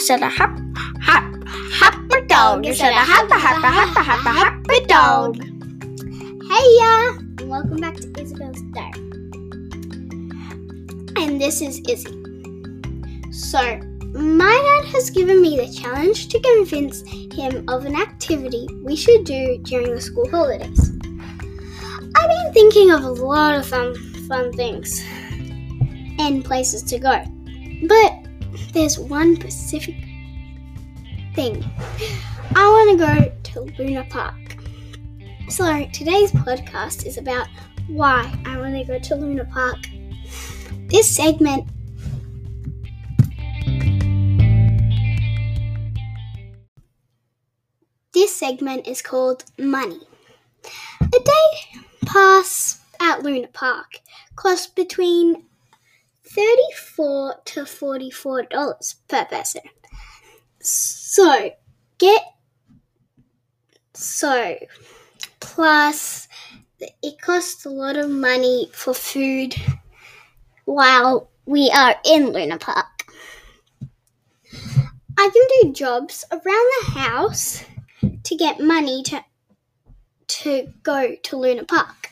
said a hap, hap, happy dog. You said a hap, hap, hap, hap, happy dog. Hey ya! And welcome back to Isabel's Diary. And this is Izzy. So, my dad has given me the challenge to convince him of an activity we should do during the school holidays. I've been thinking of a lot of fun, fun things and places to go, but there's one specific thing. I want to go to Luna Park. So, today's podcast is about why I want to go to Luna Park. This segment This segment is called Money. A day pass at Luna Park costs between 34 to 44 dollars per person. So, get so plus it costs a lot of money for food while we are in Luna Park. I can do jobs around the house to get money to to go to Luna Park.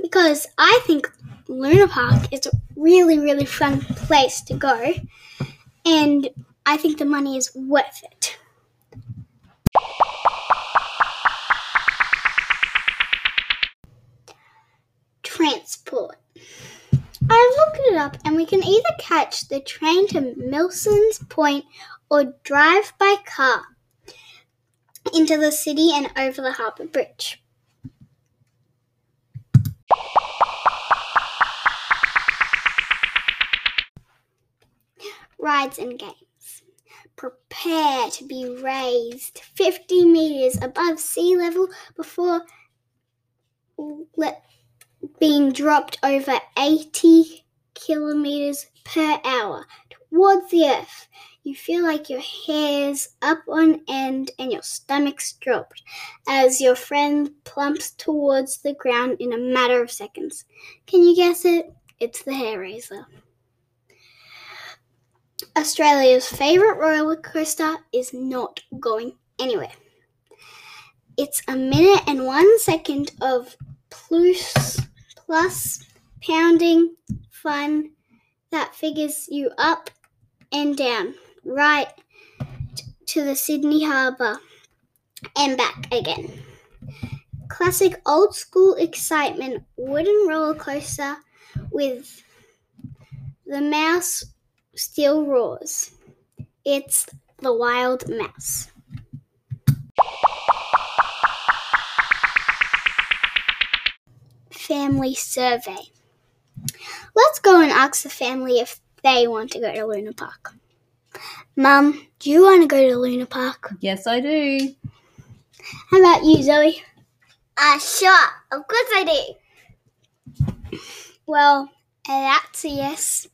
Because I think Luna Park is a really, really fun place to go, and I think the money is worth it. Transport. I've looked it up, and we can either catch the train to Milson's Point or drive by car into the city and over the harbour bridge. Rides and games. Prepare to be raised 50 metres above sea level before being dropped over 80 kilometres per hour towards the earth. You feel like your hair's up on end and your stomach's dropped as your friend plumps towards the ground in a matter of seconds. Can you guess it? It's the hair raiser. Australia's favourite roller coaster is not going anywhere. It's a minute and one second of plus, plus pounding fun that figures you up and down, right to the Sydney Harbour and back again. Classic old school excitement wooden roller coaster with the mouse still roars. It's the wild mouse. Family survey. Let's go and ask the family if they want to go to Luna Park. Mum, do you want to go to Luna Park? Yes, I do. How about you, Zoe? Uh, sure. Of course I do. Well, that's a yes.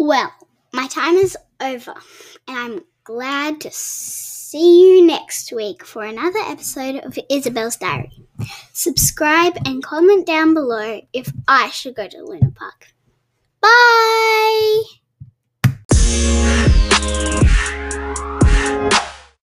Well, my time is over, and I'm glad to see you next week for another episode of Isabel's Diary. Subscribe and comment down below if I should go to Luna Park. Bye!